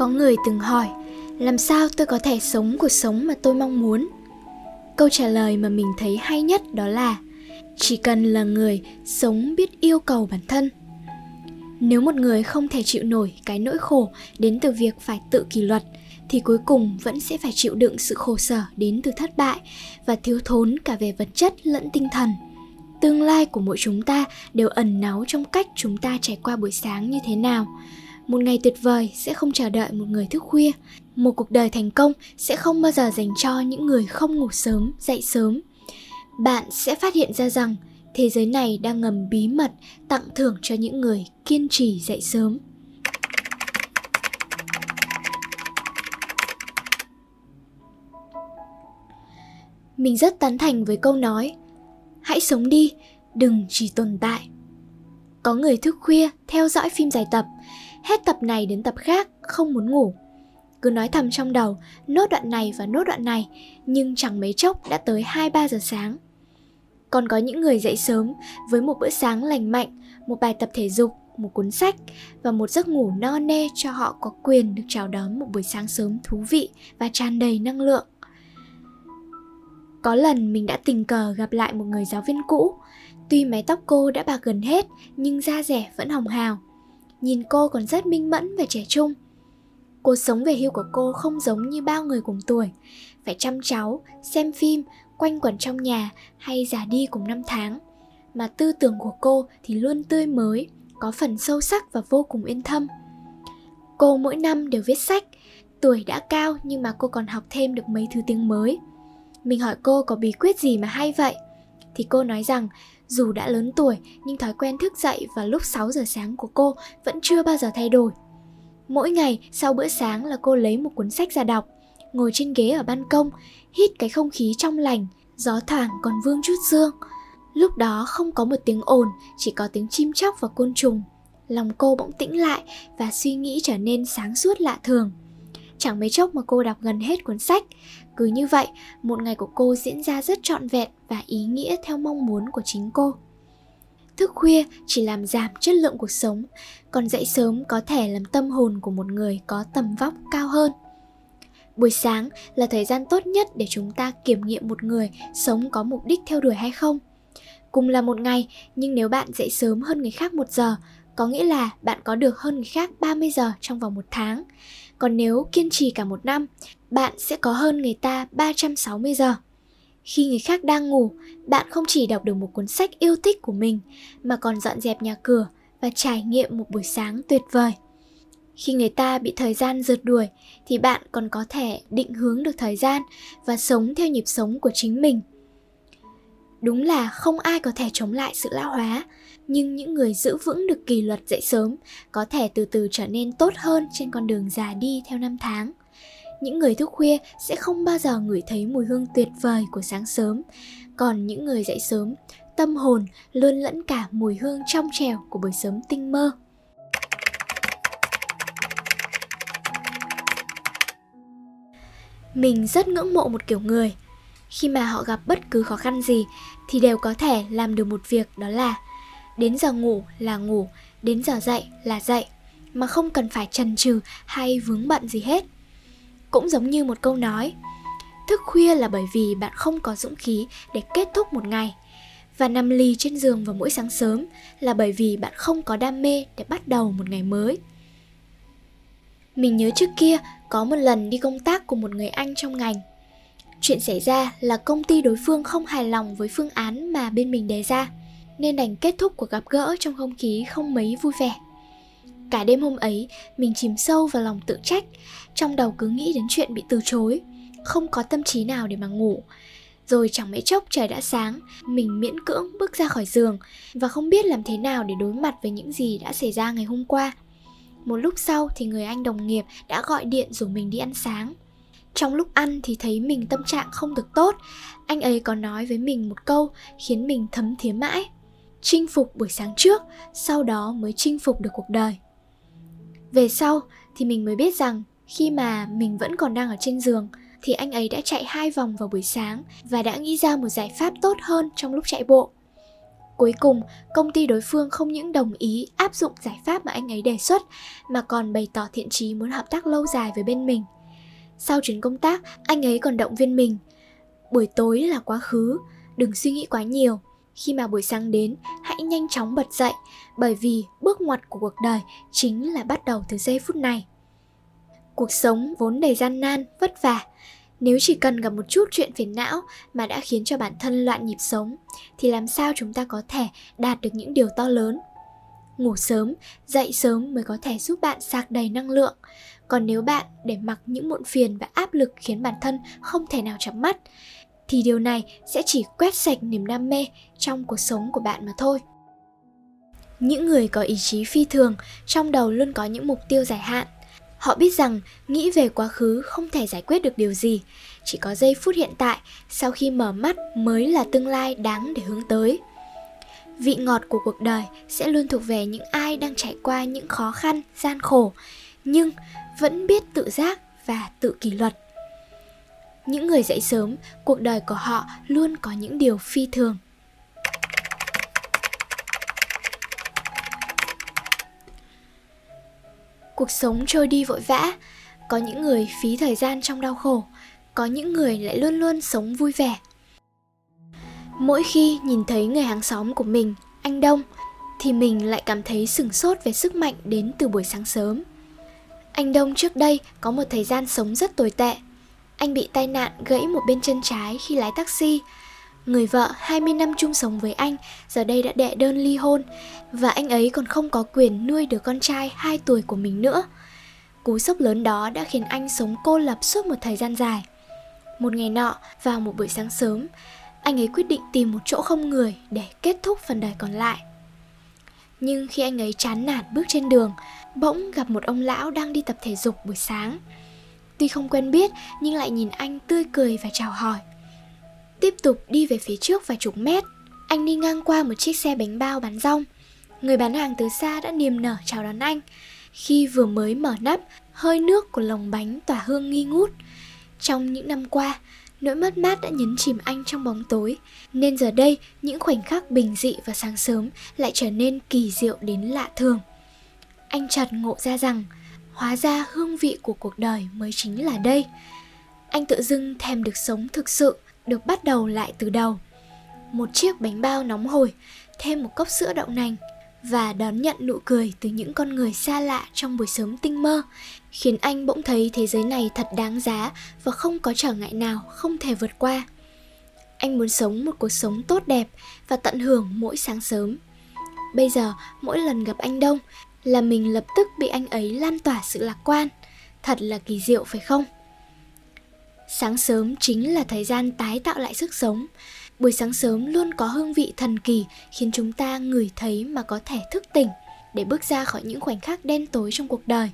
Có người từng hỏi, làm sao tôi có thể sống cuộc sống mà tôi mong muốn? Câu trả lời mà mình thấy hay nhất đó là chỉ cần là người sống biết yêu cầu bản thân. Nếu một người không thể chịu nổi cái nỗi khổ đến từ việc phải tự kỷ luật thì cuối cùng vẫn sẽ phải chịu đựng sự khổ sở đến từ thất bại và thiếu thốn cả về vật chất lẫn tinh thần. Tương lai của mỗi chúng ta đều ẩn náu trong cách chúng ta trải qua buổi sáng như thế nào một ngày tuyệt vời sẽ không chờ đợi một người thức khuya. Một cuộc đời thành công sẽ không bao giờ dành cho những người không ngủ sớm, dậy sớm. Bạn sẽ phát hiện ra rằng thế giới này đang ngầm bí mật, tặng thưởng cho những người kiên trì dậy sớm. Mình rất tán thành với câu nói, hãy sống đi, đừng chỉ tồn tại. Có người thức khuya theo dõi phim dài tập hết tập này đến tập khác không muốn ngủ cứ nói thầm trong đầu nốt đoạn này và nốt đoạn này nhưng chẳng mấy chốc đã tới 2-3 giờ sáng. Còn có những người dậy sớm với một bữa sáng lành mạnh, một bài tập thể dục, một cuốn sách và một giấc ngủ no nê cho họ có quyền được chào đón một buổi sáng sớm thú vị và tràn đầy năng lượng. Có lần mình đã tình cờ gặp lại một người giáo viên cũ, tuy mái tóc cô đã bạc gần hết nhưng da rẻ vẫn hồng hào nhìn cô còn rất minh mẫn và trẻ trung. Cuộc sống về hưu của cô không giống như bao người cùng tuổi, phải chăm cháu, xem phim, quanh quẩn trong nhà hay già đi cùng năm tháng. Mà tư tưởng của cô thì luôn tươi mới, có phần sâu sắc và vô cùng yên thâm. Cô mỗi năm đều viết sách, tuổi đã cao nhưng mà cô còn học thêm được mấy thứ tiếng mới. Mình hỏi cô có bí quyết gì mà hay vậy? Thì cô nói rằng dù đã lớn tuổi nhưng thói quen thức dậy vào lúc 6 giờ sáng của cô vẫn chưa bao giờ thay đổi. Mỗi ngày sau bữa sáng là cô lấy một cuốn sách ra đọc, ngồi trên ghế ở ban công, hít cái không khí trong lành, gió thoảng còn vương chút dương Lúc đó không có một tiếng ồn, chỉ có tiếng chim chóc và côn trùng. Lòng cô bỗng tĩnh lại và suy nghĩ trở nên sáng suốt lạ thường. Chẳng mấy chốc mà cô đọc gần hết cuốn sách. Cứ như vậy, một ngày của cô diễn ra rất trọn vẹn và ý nghĩa theo mong muốn của chính cô. Thức khuya chỉ làm giảm chất lượng cuộc sống, còn dậy sớm có thể làm tâm hồn của một người có tầm vóc cao hơn. Buổi sáng là thời gian tốt nhất để chúng ta kiểm nghiệm một người sống có mục đích theo đuổi hay không. Cùng là một ngày, nhưng nếu bạn dậy sớm hơn người khác một giờ, có nghĩa là bạn có được hơn người khác 30 giờ trong vòng một tháng. Còn nếu kiên trì cả một năm, bạn sẽ có hơn người ta 360 giờ. Khi người khác đang ngủ, bạn không chỉ đọc được một cuốn sách yêu thích của mình mà còn dọn dẹp nhà cửa và trải nghiệm một buổi sáng tuyệt vời. Khi người ta bị thời gian rượt đuổi thì bạn còn có thể định hướng được thời gian và sống theo nhịp sống của chính mình. Đúng là không ai có thể chống lại sự lão hóa, nhưng những người giữ vững được kỷ luật dậy sớm, có thể từ từ trở nên tốt hơn trên con đường già đi theo năm tháng. Những người thức khuya sẽ không bao giờ ngửi thấy mùi hương tuyệt vời của sáng sớm. Còn những người dậy sớm, tâm hồn luôn lẫn cả mùi hương trong trèo của buổi sớm tinh mơ. Mình rất ngưỡng mộ một kiểu người. Khi mà họ gặp bất cứ khó khăn gì, thì đều có thể làm được một việc, đó là đến giờ ngủ là ngủ, đến giờ dậy là dậy, mà không cần phải trần trừ hay vướng bận gì hết. Cũng giống như một câu nói, thức khuya là bởi vì bạn không có dũng khí để kết thúc một ngày, và nằm lì trên giường vào mỗi sáng sớm là bởi vì bạn không có đam mê để bắt đầu một ngày mới. Mình nhớ trước kia, có một lần đi công tác cùng một người anh trong ngành. Chuyện xảy ra là công ty đối phương không hài lòng với phương án mà bên mình đề ra nên đành kết thúc cuộc gặp gỡ trong không khí không mấy vui vẻ Cả đêm hôm ấy, mình chìm sâu vào lòng tự trách, trong đầu cứ nghĩ đến chuyện bị từ chối, không có tâm trí nào để mà ngủ. Rồi chẳng mấy chốc trời đã sáng, mình miễn cưỡng bước ra khỏi giường và không biết làm thế nào để đối mặt với những gì đã xảy ra ngày hôm qua. Một lúc sau thì người anh đồng nghiệp đã gọi điện rủ mình đi ăn sáng. Trong lúc ăn thì thấy mình tâm trạng không được tốt, anh ấy có nói với mình một câu khiến mình thấm thía mãi. Chinh phục buổi sáng trước, sau đó mới chinh phục được cuộc đời. Về sau thì mình mới biết rằng khi mà mình vẫn còn đang ở trên giường thì anh ấy đã chạy hai vòng vào buổi sáng và đã nghĩ ra một giải pháp tốt hơn trong lúc chạy bộ. Cuối cùng, công ty đối phương không những đồng ý áp dụng giải pháp mà anh ấy đề xuất, mà còn bày tỏ thiện chí muốn hợp tác lâu dài với bên mình. Sau chuyến công tác, anh ấy còn động viên mình. Buổi tối là quá khứ, đừng suy nghĩ quá nhiều. Khi mà buổi sáng đến, hãy nhanh chóng bật dậy, bởi vì bước ngoặt của cuộc đời chính là bắt đầu từ giây phút này. Cuộc sống vốn đầy gian nan, vất vả, nếu chỉ cần gặp một chút chuyện phiền não mà đã khiến cho bản thân loạn nhịp sống thì làm sao chúng ta có thể đạt được những điều to lớn? Ngủ sớm dậy sớm mới có thể giúp bạn sạc đầy năng lượng. Còn nếu bạn để mặc những muộn phiền và áp lực khiến bản thân không thể nào chấm mắt thì điều này sẽ chỉ quét sạch niềm đam mê trong cuộc sống của bạn mà thôi những người có ý chí phi thường trong đầu luôn có những mục tiêu dài hạn Họ biết rằng nghĩ về quá khứ không thể giải quyết được điều gì, chỉ có giây phút hiện tại sau khi mở mắt mới là tương lai đáng để hướng tới. Vị ngọt của cuộc đời sẽ luôn thuộc về những ai đang trải qua những khó khăn, gian khổ, nhưng vẫn biết tự giác và tự kỷ luật. Những người dậy sớm, cuộc đời của họ luôn có những điều phi thường. cuộc sống trôi đi vội vã có những người phí thời gian trong đau khổ có những người lại luôn luôn sống vui vẻ mỗi khi nhìn thấy người hàng xóm của mình anh đông thì mình lại cảm thấy sửng sốt về sức mạnh đến từ buổi sáng sớm anh đông trước đây có một thời gian sống rất tồi tệ anh bị tai nạn gãy một bên chân trái khi lái taxi Người vợ 20 năm chung sống với anh giờ đây đã đệ đơn ly hôn và anh ấy còn không có quyền nuôi đứa con trai 2 tuổi của mình nữa. Cú sốc lớn đó đã khiến anh sống cô lập suốt một thời gian dài. Một ngày nọ, vào một buổi sáng sớm, anh ấy quyết định tìm một chỗ không người để kết thúc phần đời còn lại. Nhưng khi anh ấy chán nản bước trên đường, bỗng gặp một ông lão đang đi tập thể dục buổi sáng. Tuy không quen biết nhưng lại nhìn anh tươi cười và chào hỏi. Tiếp tục đi về phía trước vài chục mét, anh đi ngang qua một chiếc xe bánh bao bán rong. Người bán hàng từ xa đã niềm nở chào đón anh. Khi vừa mới mở nắp, hơi nước của lồng bánh tỏa hương nghi ngút. Trong những năm qua, nỗi mất mát đã nhấn chìm anh trong bóng tối, nên giờ đây những khoảnh khắc bình dị và sáng sớm lại trở nên kỳ diệu đến lạ thường. Anh chợt ngộ ra rằng, hóa ra hương vị của cuộc đời mới chính là đây. Anh tự dưng thèm được sống thực sự, được bắt đầu lại từ đầu. Một chiếc bánh bao nóng hổi, thêm một cốc sữa đậu nành và đón nhận nụ cười từ những con người xa lạ trong buổi sớm tinh mơ, khiến anh bỗng thấy thế giới này thật đáng giá và không có trở ngại nào không thể vượt qua. Anh muốn sống một cuộc sống tốt đẹp và tận hưởng mỗi sáng sớm. Bây giờ, mỗi lần gặp anh Đông là mình lập tức bị anh ấy lan tỏa sự lạc quan. Thật là kỳ diệu phải không? Sáng sớm chính là thời gian tái tạo lại sức sống. Buổi sáng sớm luôn có hương vị thần kỳ khiến chúng ta ngửi thấy mà có thể thức tỉnh để bước ra khỏi những khoảnh khắc đen tối trong cuộc đời.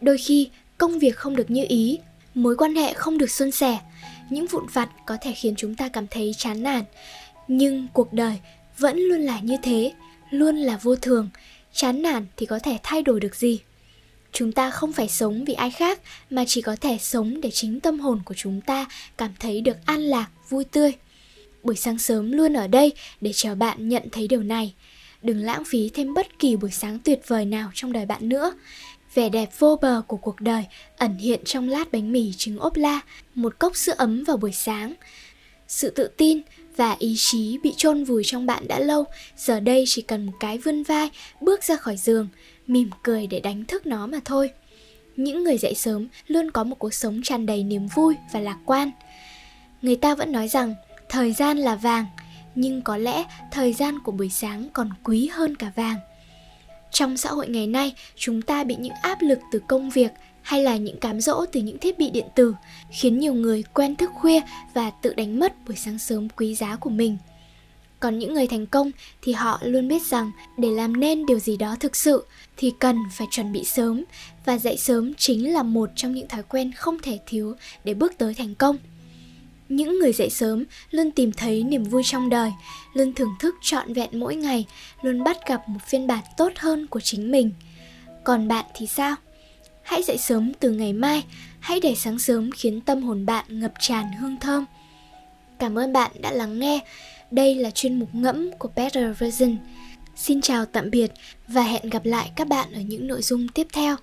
Đôi khi, công việc không được như ý, mối quan hệ không được suôn sẻ, những vụn vặt có thể khiến chúng ta cảm thấy chán nản. Nhưng cuộc đời vẫn luôn là như thế, luôn là vô thường, chán nản thì có thể thay đổi được gì? chúng ta không phải sống vì ai khác, mà chỉ có thể sống để chính tâm hồn của chúng ta cảm thấy được an lạc, vui tươi. Buổi sáng sớm luôn ở đây để chờ bạn nhận thấy điều này. Đừng lãng phí thêm bất kỳ buổi sáng tuyệt vời nào trong đời bạn nữa. Vẻ đẹp vô bờ của cuộc đời ẩn hiện trong lát bánh mì trứng ốp la, một cốc sữa ấm vào buổi sáng sự tự tin và ý chí bị chôn vùi trong bạn đã lâu, giờ đây chỉ cần một cái vươn vai, bước ra khỏi giường, mỉm cười để đánh thức nó mà thôi. Những người dậy sớm luôn có một cuộc sống tràn đầy niềm vui và lạc quan. Người ta vẫn nói rằng, thời gian là vàng, nhưng có lẽ thời gian của buổi sáng còn quý hơn cả vàng. Trong xã hội ngày nay, chúng ta bị những áp lực từ công việc hay là những cám dỗ từ những thiết bị điện tử khiến nhiều người quen thức khuya và tự đánh mất buổi sáng sớm quý giá của mình. Còn những người thành công thì họ luôn biết rằng để làm nên điều gì đó thực sự thì cần phải chuẩn bị sớm, và dậy sớm chính là một trong những thói quen không thể thiếu để bước tới thành công. Những người dậy sớm luôn tìm thấy niềm vui trong đời, luôn thưởng thức trọn vẹn mỗi ngày, luôn bắt gặp một phiên bản tốt hơn của chính mình. Còn bạn thì sao? Hãy dậy sớm từ ngày mai hãy để sáng sớm khiến tâm hồn bạn ngập tràn hương thơm cảm ơn bạn đã lắng nghe Đây là chuyên mục ngẫm của Better Version. Xin chào tạm biệt và hẹn gặp lại các bạn ở những nội dung tiếp theo.